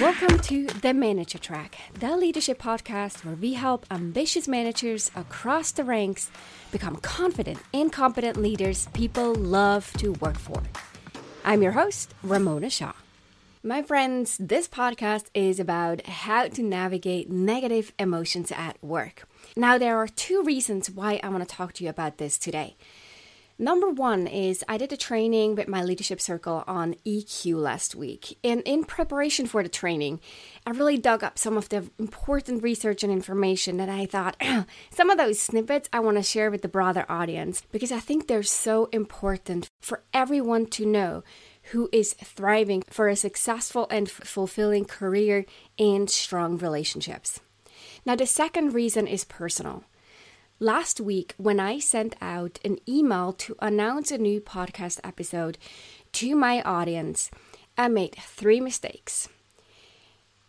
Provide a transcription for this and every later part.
Welcome to The Manager Track, the leadership podcast where we help ambitious managers across the ranks become confident and competent leaders people love to work for. I'm your host, Ramona Shaw. My friends, this podcast is about how to navigate negative emotions at work. Now, there are two reasons why I want to talk to you about this today. Number one is I did a training with my leadership circle on EQ last week. And in preparation for the training, I really dug up some of the important research and information that I thought, some of those snippets I want to share with the broader audience because I think they're so important for everyone to know who is thriving for a successful and fulfilling career and strong relationships. Now, the second reason is personal. Last week, when I sent out an email to announce a new podcast episode to my audience, I made three mistakes.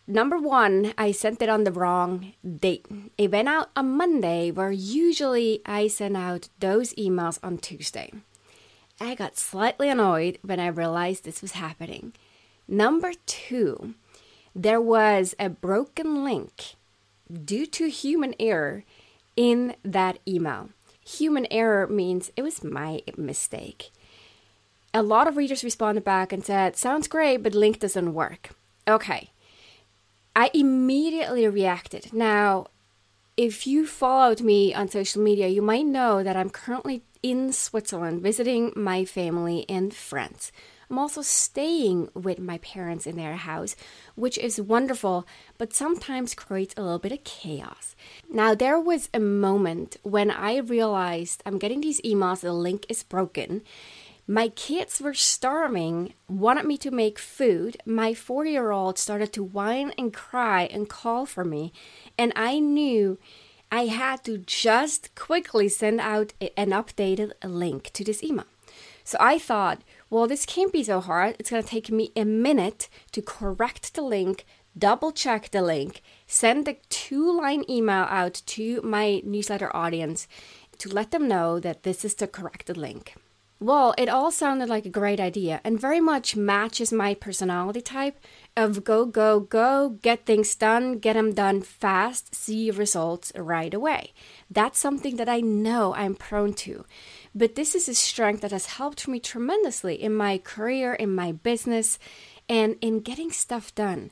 Number one, I sent it on the wrong date. It went out on Monday, where usually I send out those emails on Tuesday. I got slightly annoyed when I realized this was happening. Number two, there was a broken link due to human error in that email. Human error means it was my mistake. A lot of readers responded back and said, Sounds great, but link doesn't work. Okay. I immediately reacted. Now, if you followed me on social media, you might know that I'm currently in Switzerland visiting my family and friends. I'm also staying with my parents in their house, which is wonderful, but sometimes creates a little bit of chaos. Now, there was a moment when I realized I'm getting these emails, the link is broken. My kids were starving, wanted me to make food. My four year old started to whine and cry and call for me, and I knew. I had to just quickly send out an updated link to this email. So I thought, well, this can't be so hard. It's going to take me a minute to correct the link, double check the link, send a two line email out to my newsletter audience to let them know that this is the corrected link. Well, it all sounded like a great idea and very much matches my personality type of go, go, go, get things done, get them done fast, see results right away. That's something that I know I'm prone to. But this is a strength that has helped me tremendously in my career, in my business, and in getting stuff done.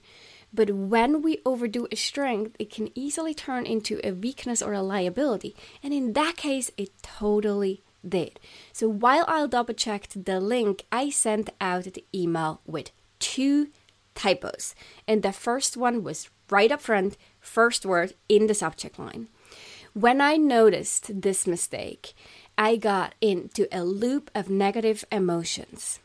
But when we overdo a strength, it can easily turn into a weakness or a liability. And in that case, it totally did. So while I'll double check the link, I sent out the email with two typos. And the first one was right up front, first word in the subject line. When I noticed this mistake, I got into a loop of negative emotions.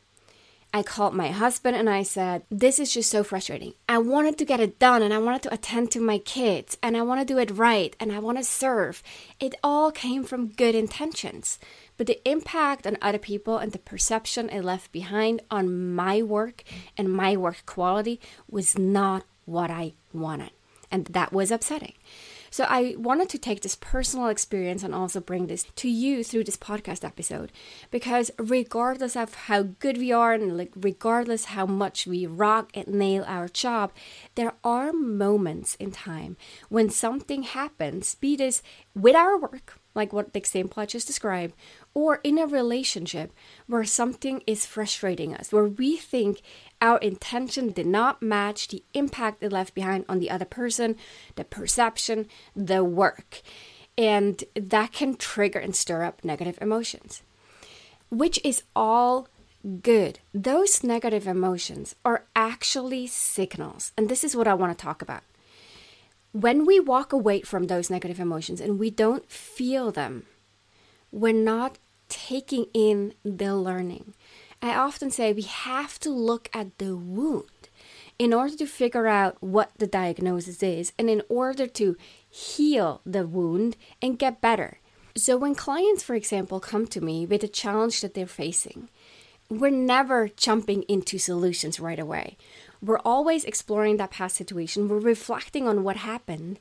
I called my husband and I said, This is just so frustrating. I wanted to get it done and I wanted to attend to my kids and I want to do it right and I want to serve. It all came from good intentions. But the impact on other people and the perception it left behind on my work and my work quality was not what I wanted. And that was upsetting. So I wanted to take this personal experience and also bring this to you through this podcast episode. Because regardless of how good we are and like regardless how much we rock and nail our job, there are moments in time when something happens, be this with our work, like what the example I just described, or in a relationship where something is frustrating us, where we think our intention did not match the impact it left behind on the other person, the perception, the work. And that can trigger and stir up negative emotions, which is all good. Those negative emotions are actually signals. And this is what I want to talk about. When we walk away from those negative emotions and we don't feel them, we're not taking in the learning. I often say we have to look at the wound in order to figure out what the diagnosis is and in order to heal the wound and get better. So, when clients, for example, come to me with a challenge that they're facing, we're never jumping into solutions right away. We're always exploring that past situation, we're reflecting on what happened.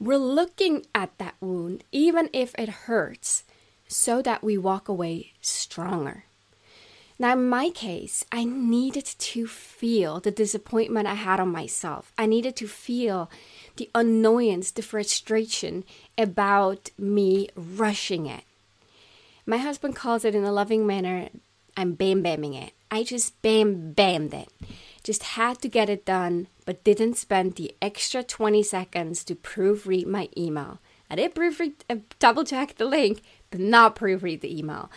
We're looking at that wound, even if it hurts, so that we walk away stronger. Now, in my case, I needed to feel the disappointment I had on myself. I needed to feel the annoyance, the frustration about me rushing it. My husband calls it in a loving manner, I'm bam bamming it. I just bam bammed it. Just had to get it done, but didn't spend the extra 20 seconds to proofread my email. I did proofread, uh, double check the link, but not proofread the email.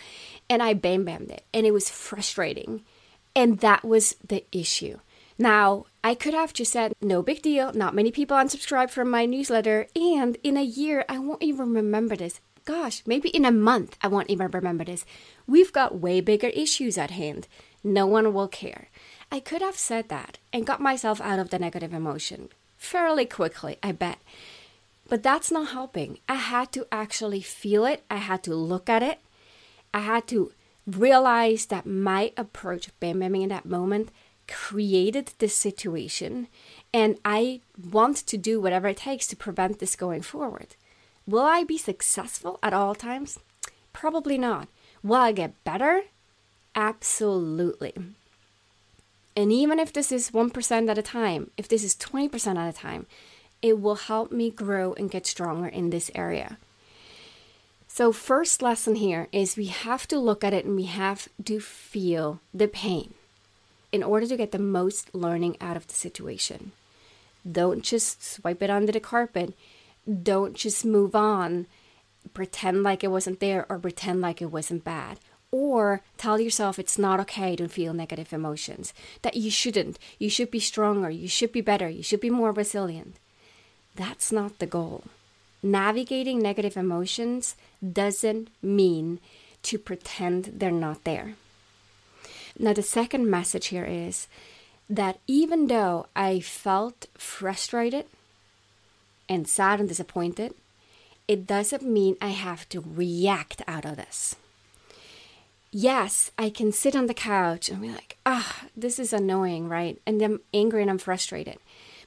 And I bam bammed it, and it was frustrating. And that was the issue. Now, I could have just said, no big deal, not many people unsubscribe from my newsletter, and in a year, I won't even remember this. Gosh, maybe in a month, I won't even remember this. We've got way bigger issues at hand. No one will care. I could have said that and got myself out of the negative emotion fairly quickly, I bet. But that's not helping. I had to actually feel it, I had to look at it, I had to realize that my approach bam bamming in that moment created this situation, and I want to do whatever it takes to prevent this going forward. Will I be successful at all times? Probably not. Will I get better? Absolutely. And even if this is 1% at a time, if this is 20% at a time, it will help me grow and get stronger in this area. So, first lesson here is we have to look at it and we have to feel the pain in order to get the most learning out of the situation. Don't just swipe it under the carpet. Don't just move on, pretend like it wasn't there or pretend like it wasn't bad or tell yourself it's not okay to feel negative emotions, that you shouldn't, you should be stronger, you should be better, you should be more resilient. That's not the goal. Navigating negative emotions doesn't mean to pretend they're not there. Now, the second message here is that even though I felt frustrated and sad and disappointed, it doesn't mean I have to react out of this yes, I can sit on the couch and be like, ah, oh, this is annoying, right? And I'm angry and I'm frustrated.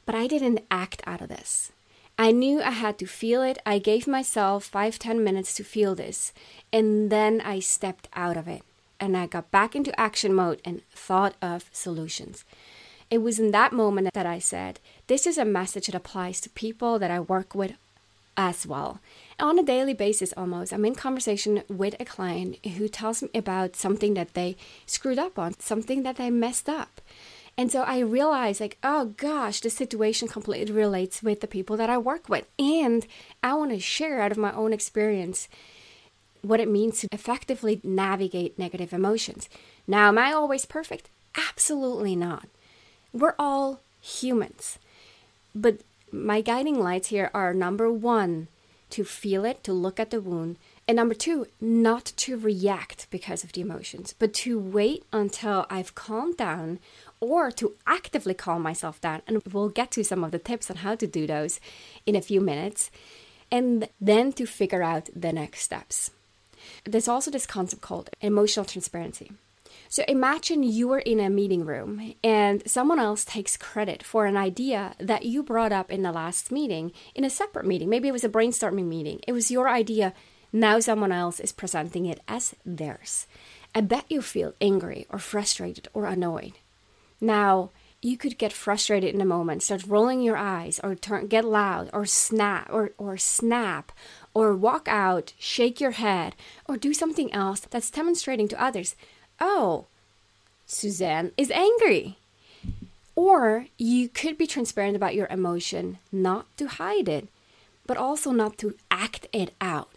But I didn't act out of this. I knew I had to feel it. I gave myself five, ten minutes to feel this. And then I stepped out of it. And I got back into action mode and thought of solutions. It was in that moment that I said, This is a message that applies to people that I work with as well on a daily basis almost i'm in conversation with a client who tells me about something that they screwed up on something that they messed up and so i realize like oh gosh the situation completely relates with the people that i work with. And i want to share out of my own experience what it means to effectively navigate negative emotions. Now am i always perfect? Absolutely not. We're all humans. But my guiding lights here are number one to feel it, to look at the wound. And number two, not to react because of the emotions, but to wait until I've calmed down or to actively calm myself down. And we'll get to some of the tips on how to do those in a few minutes. And then to figure out the next steps. There's also this concept called emotional transparency. So imagine you are in a meeting room and someone else takes credit for an idea that you brought up in the last meeting in a separate meeting. Maybe it was a brainstorming meeting. It was your idea. Now someone else is presenting it as theirs. I bet you feel angry or frustrated or annoyed. Now, you could get frustrated in a moment, start rolling your eyes, or turn, get loud, or snap, or, or snap, or walk out, shake your head, or do something else that's demonstrating to others oh, Suzanne is angry. Or you could be transparent about your emotion, not to hide it, but also not to act it out.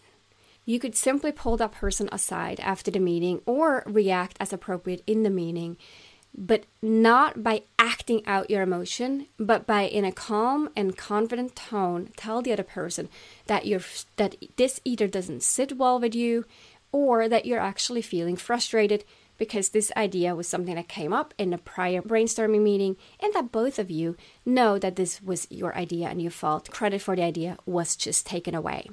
You could simply pull that person aside after the meeting or react as appropriate in the meeting, but not by acting out your emotion, but by in a calm and confident tone tell the other person that you're that this either doesn't sit well with you or that you're actually feeling frustrated because this idea was something that came up in a prior brainstorming meeting, and that both of you know that this was your idea and you felt credit for the idea was just taken away.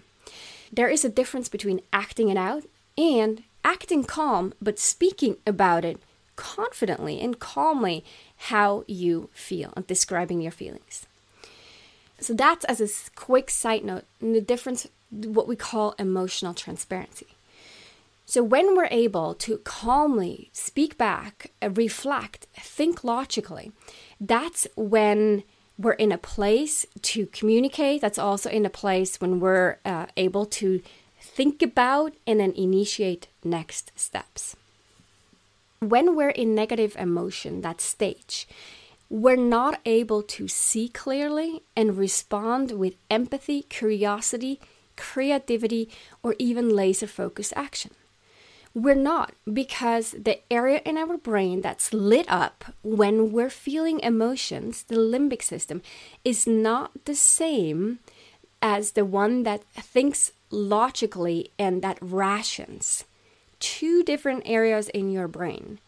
There is a difference between acting it out and acting calm but speaking about it confidently and calmly how you feel and describing your feelings. So that's as a quick side note the difference what we call emotional transparency. So, when we're able to calmly speak back, reflect, think logically, that's when we're in a place to communicate. That's also in a place when we're uh, able to think about and then initiate next steps. When we're in negative emotion, that stage, we're not able to see clearly and respond with empathy, curiosity, creativity, or even laser focused action. We're not because the area in our brain that's lit up when we're feeling emotions, the limbic system, is not the same as the one that thinks logically and that rations. Two different areas in your brain.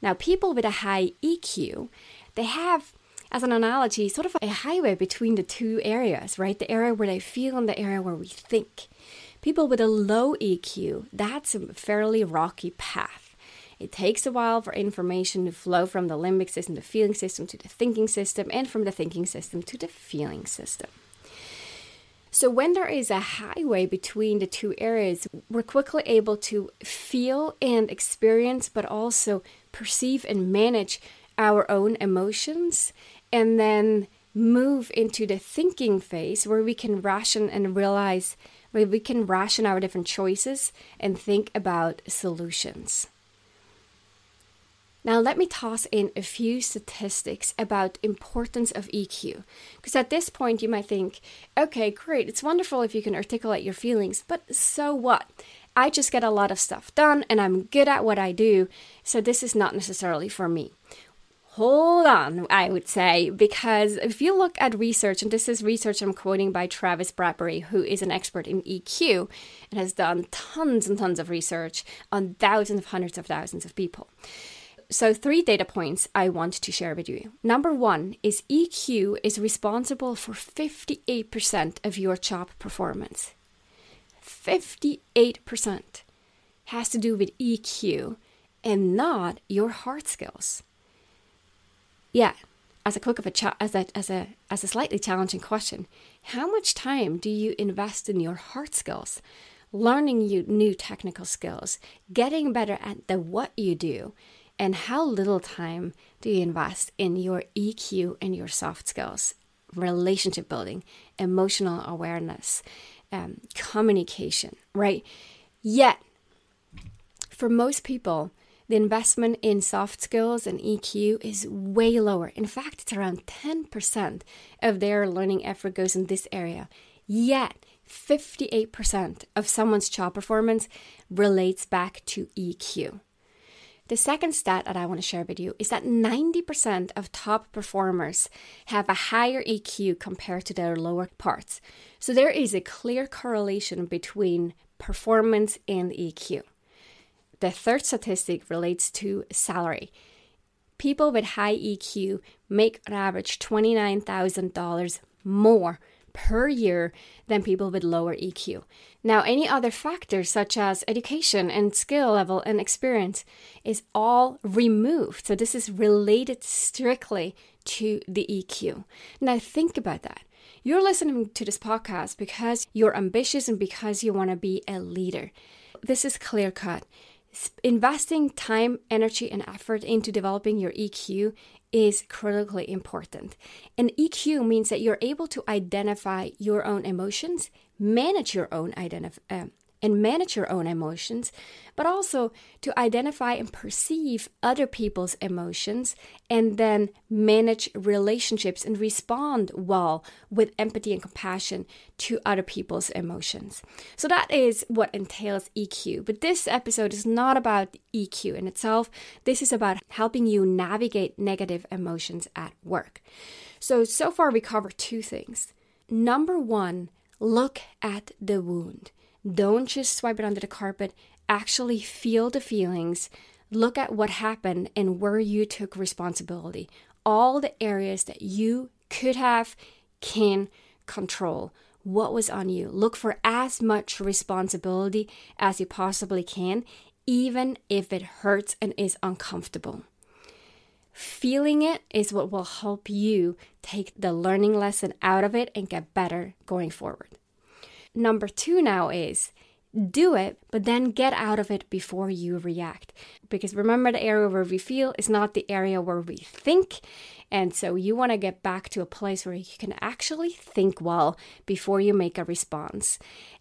Now, people with a high EQ, they have as an analogy, sort of a highway between the two areas, right? The area where they feel and the area where we think. People with a low EQ, that's a fairly rocky path. It takes a while for information to flow from the limbic system, the feeling system, to the thinking system, and from the thinking system to the feeling system. So, when there is a highway between the two areas, we're quickly able to feel and experience, but also perceive and manage our own emotions, and then move into the thinking phase where we can ration and realize where we can ration our different choices and think about solutions. Now let me toss in a few statistics about importance of EQ because at this point you might think, okay, great, it's wonderful if you can articulate your feelings, but so what? I just get a lot of stuff done and I'm good at what I do, so this is not necessarily for me hold on, I would say, because if you look at research, and this is research I'm quoting by Travis Bradberry, who is an expert in EQ and has done tons and tons of research on thousands of hundreds of thousands of people. So, three data points I want to share with you. Number one is EQ is responsible for 58% of your job performance. 58% has to do with EQ and not your hard skills yeah, as a quick of a chat, as a as a as a slightly challenging question, how much time do you invest in your hard skills, learning you new technical skills, getting better at the what you do, and how little time do you invest in your EQ and your soft skills, relationship building, emotional awareness, um, communication, right? Yet, for most people, the investment in soft skills and EQ is way lower. In fact, it's around 10% of their learning effort goes in this area. Yet, 58% of someone's job performance relates back to EQ. The second stat that I want to share with you is that 90% of top performers have a higher EQ compared to their lower parts. So there is a clear correlation between performance and EQ. The third statistic relates to salary. People with high EQ make on average $29,000 more per year than people with lower EQ. Now, any other factors such as education and skill level and experience is all removed. So, this is related strictly to the EQ. Now, think about that. You're listening to this podcast because you're ambitious and because you want to be a leader. This is clear cut investing time, energy, and effort into developing your EQ is critically important. And EQ means that you're able to identify your own emotions, manage your own identif- uh, and manage your own emotions, but also to identify and perceive other people's emotions and then manage relationships and respond well with empathy and compassion to other people's emotions. So that is what entails EQ. But this episode is not about EQ in itself, this is about helping you navigate negative emotions at work. So, so far we covered two things. Number one, look at the wound. Don't just swipe it under the carpet. Actually feel the feelings. Look at what happened and where you took responsibility. All the areas that you could have, can control. What was on you? Look for as much responsibility as you possibly can, even if it hurts and is uncomfortable. Feeling it is what will help you take the learning lesson out of it and get better going forward. Number two now is do it, but then get out of it before you react. Because remember, the area where we feel is not the area where we think. And so you want to get back to a place where you can actually think well before you make a response.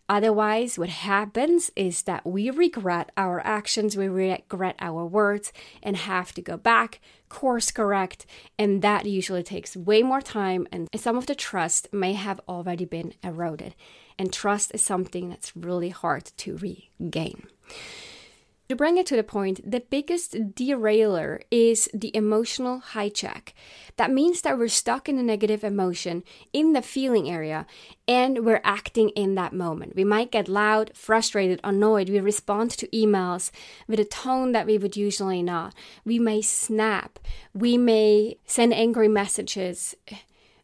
Otherwise, what happens is that we regret our actions, we regret our words, and have to go back, course correct, and that usually takes way more time, and some of the trust may have already been eroded. And trust is something that's really hard to regain. To bring it to the point, the biggest derailer is the emotional hijack. That means that we're stuck in a negative emotion in the feeling area and we're acting in that moment. We might get loud, frustrated, annoyed. We respond to emails with a tone that we would usually not. We may snap. We may send angry messages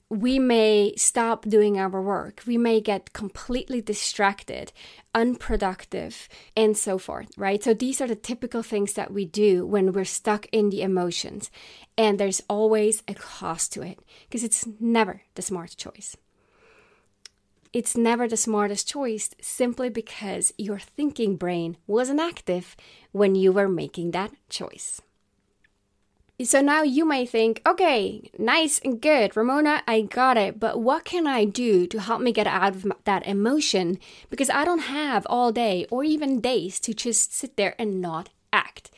we may stop doing our work. We may get completely distracted, unproductive, and so forth, right? So these are the typical things that we do when we're stuck in the emotions. And there's always a cost to it because it's never the smart choice. It's never the smartest choice simply because your thinking brain wasn't active when you were making that choice. So now you may think, okay, nice and good, Ramona, I got it, but what can I do to help me get out of that emotion? Because I don't have all day or even days to just sit there and not act.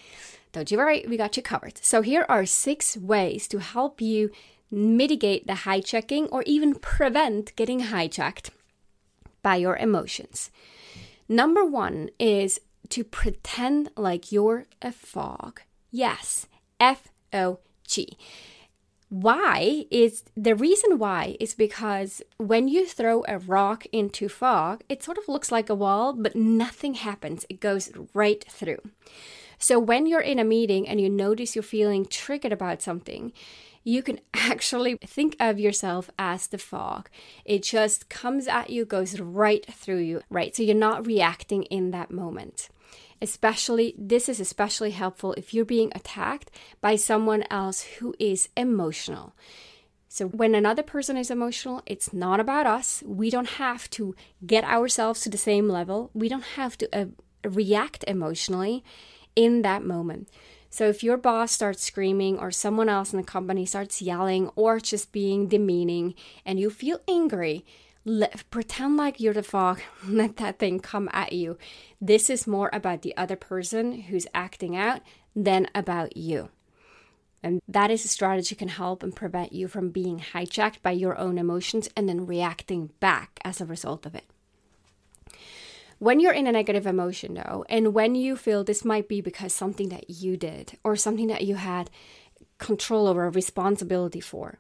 Don't you worry, we got you covered. So here are six ways to help you mitigate the hijacking or even prevent getting hijacked by your emotions. Number one is to pretend like you're a fog. Yes, F O G. Why is the reason why is because when you throw a rock into fog, it sort of looks like a wall, but nothing happens. It goes right through. So when you're in a meeting and you notice you're feeling triggered about something, you can actually think of yourself as the fog. It just comes at you, goes right through you, right? So you're not reacting in that moment. Especially, this is especially helpful if you're being attacked by someone else who is emotional. So, when another person is emotional, it's not about us. We don't have to get ourselves to the same level. We don't have to uh, react emotionally in that moment. So, if your boss starts screaming, or someone else in the company starts yelling, or just being demeaning, and you feel angry, let, pretend like you're the fog, let that thing come at you. This is more about the other person who's acting out than about you. And that is a strategy can help and prevent you from being hijacked by your own emotions and then reacting back as a result of it. When you're in a negative emotion, though, and when you feel this might be because something that you did or something that you had control over, responsibility for,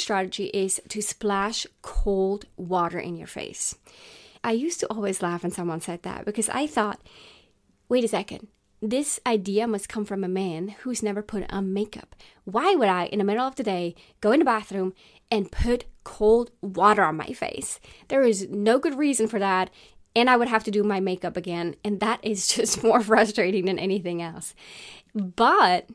strategy is to splash cold water in your face. I used to always laugh when someone said that because I thought, wait a second, this idea must come from a man who's never put on makeup. Why would I, in the middle of the day, go in the bathroom and put cold water on my face? There is no good reason for that. And I would have to do my makeup again. And that is just more frustrating than anything else. But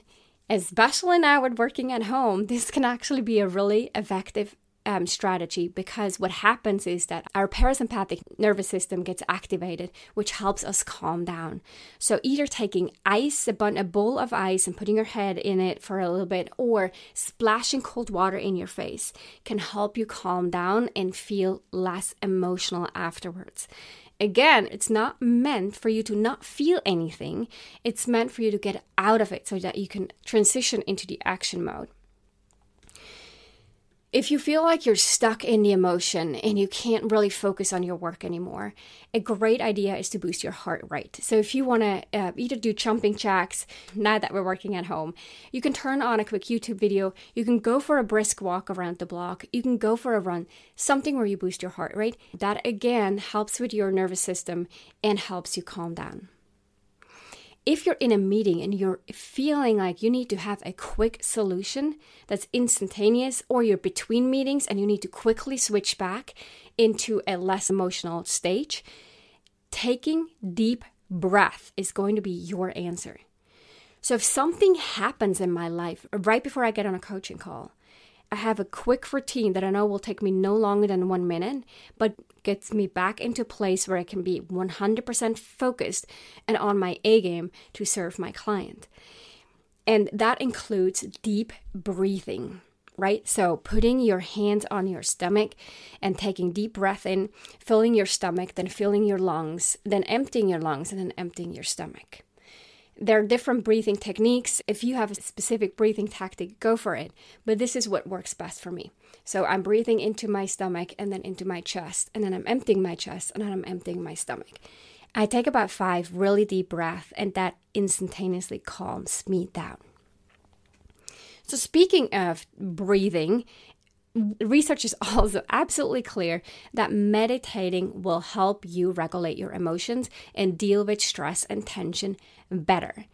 especially now with working at home, this can actually be a really effective um, strategy because what happens is that our parasympathetic nervous system gets activated, which helps us calm down. So, either taking ice, a, a bowl of ice, and putting your head in it for a little bit, or splashing cold water in your face can help you calm down and feel less emotional afterwards. Again, it's not meant for you to not feel anything. It's meant for you to get out of it so that you can transition into the action mode. If you feel like you're stuck in the emotion and you can't really focus on your work anymore, a great idea is to boost your heart rate. So, if you want to uh, either do jumping jacks, now that we're working at home, you can turn on a quick YouTube video, you can go for a brisk walk around the block, you can go for a run, something where you boost your heart rate. That again helps with your nervous system and helps you calm down if you're in a meeting and you're feeling like you need to have a quick solution that's instantaneous, or you're between meetings and you need to quickly switch back into a less emotional stage, taking deep breath is going to be your answer. So if something happens in my life right before I get on a coaching call, I have a quick routine that I know will take me no longer than one minute, but gets me back into a place where I can be 100% focused and on my A game to serve my client. And that includes deep breathing right? So putting your hands on your stomach and taking deep breath in, filling your stomach, then filling your lungs, then emptying your lungs, and then emptying your stomach. There are different breathing techniques. If you have a specific breathing tactic, go for it. But this is what works best for me. So I'm breathing into my stomach and then into my chest, and then I'm emptying my chest and then I'm emptying my stomach. I take about five really deep breaths, and that instantaneously calms me down. So, speaking of breathing, research is also absolutely clear that meditating will help you regulate your emotions and deal with stress and tension better.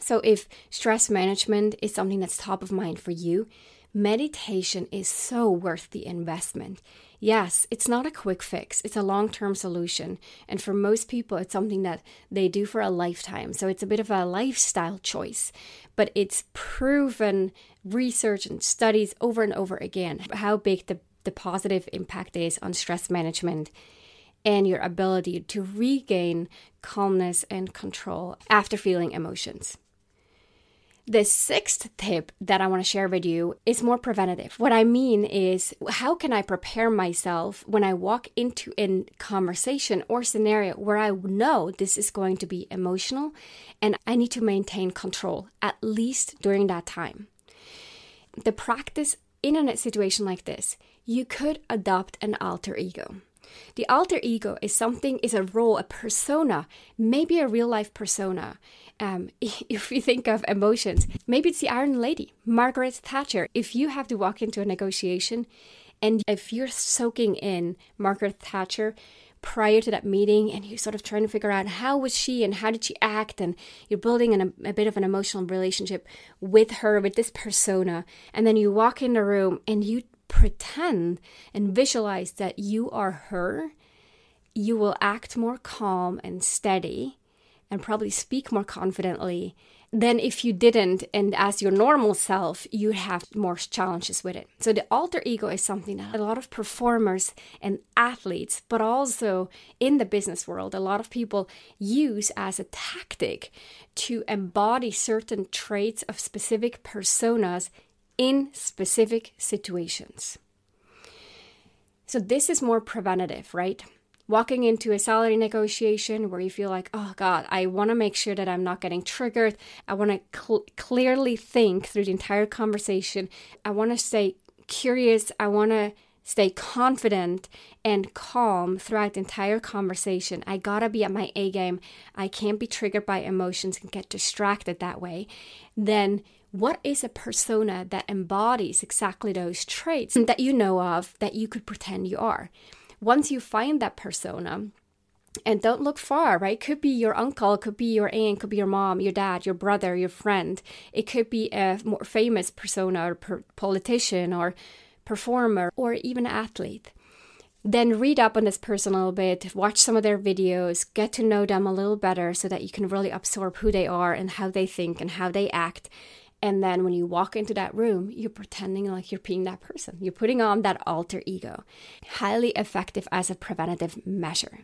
So, if stress management is something that's top of mind for you, meditation is so worth the investment. Yes, it's not a quick fix, it's a long term solution. And for most people, it's something that they do for a lifetime. So it's a bit of a lifestyle choice, but it's proven research and studies over and over again how big the, the positive impact is on stress management and your ability to regain calmness and control after feeling emotions. The sixth tip that I want to share with you is more preventative. What I mean is, how can I prepare myself when I walk into a conversation or scenario where I know this is going to be emotional and I need to maintain control, at least during that time? The practice in a situation like this, you could adopt an alter ego. The alter ego is something, is a role, a persona, maybe a real life persona. Um, if you think of emotions, maybe it's the Iron Lady, Margaret Thatcher. If you have to walk into a negotiation and if you're soaking in Margaret Thatcher, prior to that meeting and you're sort of trying to figure out how was she and how did she act and you're building an, a bit of an emotional relationship with her with this persona and then you walk in the room and you pretend and visualize that you are her, you will act more calm and steady and probably speak more confidently than if you didn't. And as your normal self you have more challenges with it. So the alter ego is something that a lot of performers and athletes but also in the business world a lot of people use as a tactic to embody certain traits of specific personas in specific situations. So, this is more preventative, right? Walking into a salary negotiation where you feel like, oh God, I want to make sure that I'm not getting triggered. I want to cl- clearly think through the entire conversation. I want to stay curious. I want to stay confident and calm throughout the entire conversation. I gotta be at my A game. I can't be triggered by emotions and get distracted that way. Then what is a persona that embodies exactly those traits that you know of that you could pretend you are? Once you find that persona, and don't look far, right? Could be your uncle, could be your aunt, could be your mom, your dad, your brother, your friend. It could be a more famous persona or per- politician or performer or even athlete. Then read up on this person a little bit, watch some of their videos, get to know them a little better so that you can really absorb who they are and how they think and how they act. And then when you walk into that room, you're pretending like you're being that person. You're putting on that alter ego. Highly effective as a preventative measure.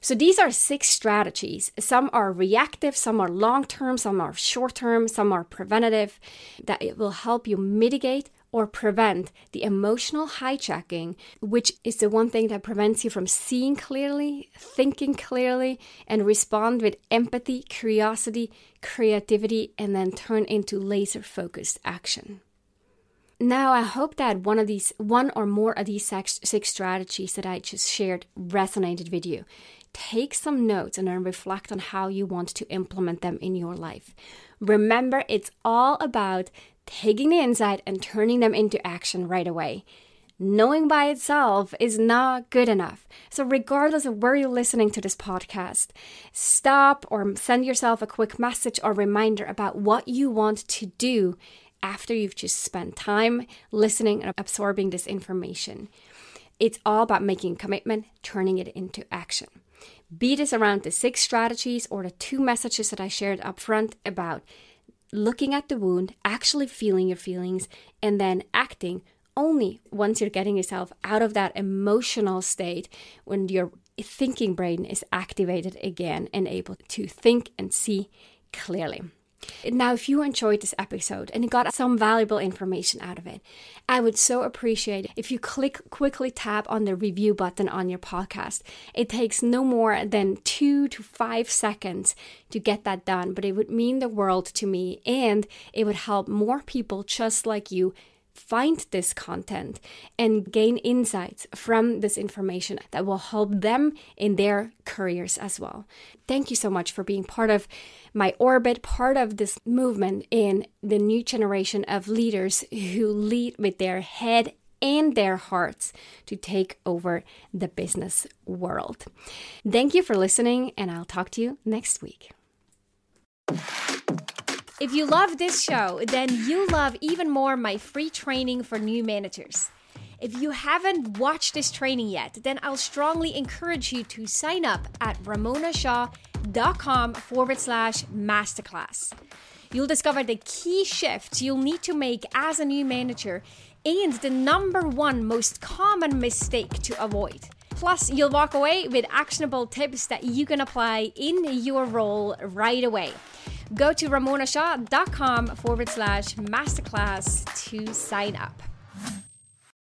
So these are six strategies. Some are reactive, some are long term, some are short term, some are preventative that it will help you mitigate or prevent the emotional hijacking, which is the one thing that prevents you from seeing clearly, thinking clearly, and respond with empathy, curiosity, creativity, and then turn into laser focused action. Now, I hope that one of these, one or more of these six, strategies that I just shared resonated with you. Take some notes and then reflect on how you want to implement them in your life. Remember, it's all about taking the insight and turning them into action right away. Knowing by itself is not good enough. So, regardless of where you're listening to this podcast, stop or send yourself a quick message or reminder about what you want to do after you've just spent time listening and absorbing this information. It's all about making commitment, turning it into action. Be this around the six strategies or the two messages that I shared up front about looking at the wound, actually feeling your feelings, and then acting only once you're getting yourself out of that emotional state when your thinking brain is activated again and able to think and see clearly. Now, if you enjoyed this episode and got some valuable information out of it, I would so appreciate if you click quickly tap on the review button on your podcast. It takes no more than two to five seconds to get that done, but it would mean the world to me and it would help more people just like you find this content and gain insights from this information that will help them in their careers as well. Thank you so much for being part of my orbit, part of this movement in the new generation of leaders who lead with their head and their hearts to take over the business world. Thank you for listening, and I'll talk to you next week. If you love this show, then you love even more my free training for new managers. If you haven't watched this training yet, then I'll strongly encourage you to sign up at ramonashaw.com forward slash masterclass. You'll discover the key shifts you'll need to make as a new manager and the number one most common mistake to avoid. Plus, you'll walk away with actionable tips that you can apply in your role right away. Go to ramonashaw.com forward slash masterclass to sign up.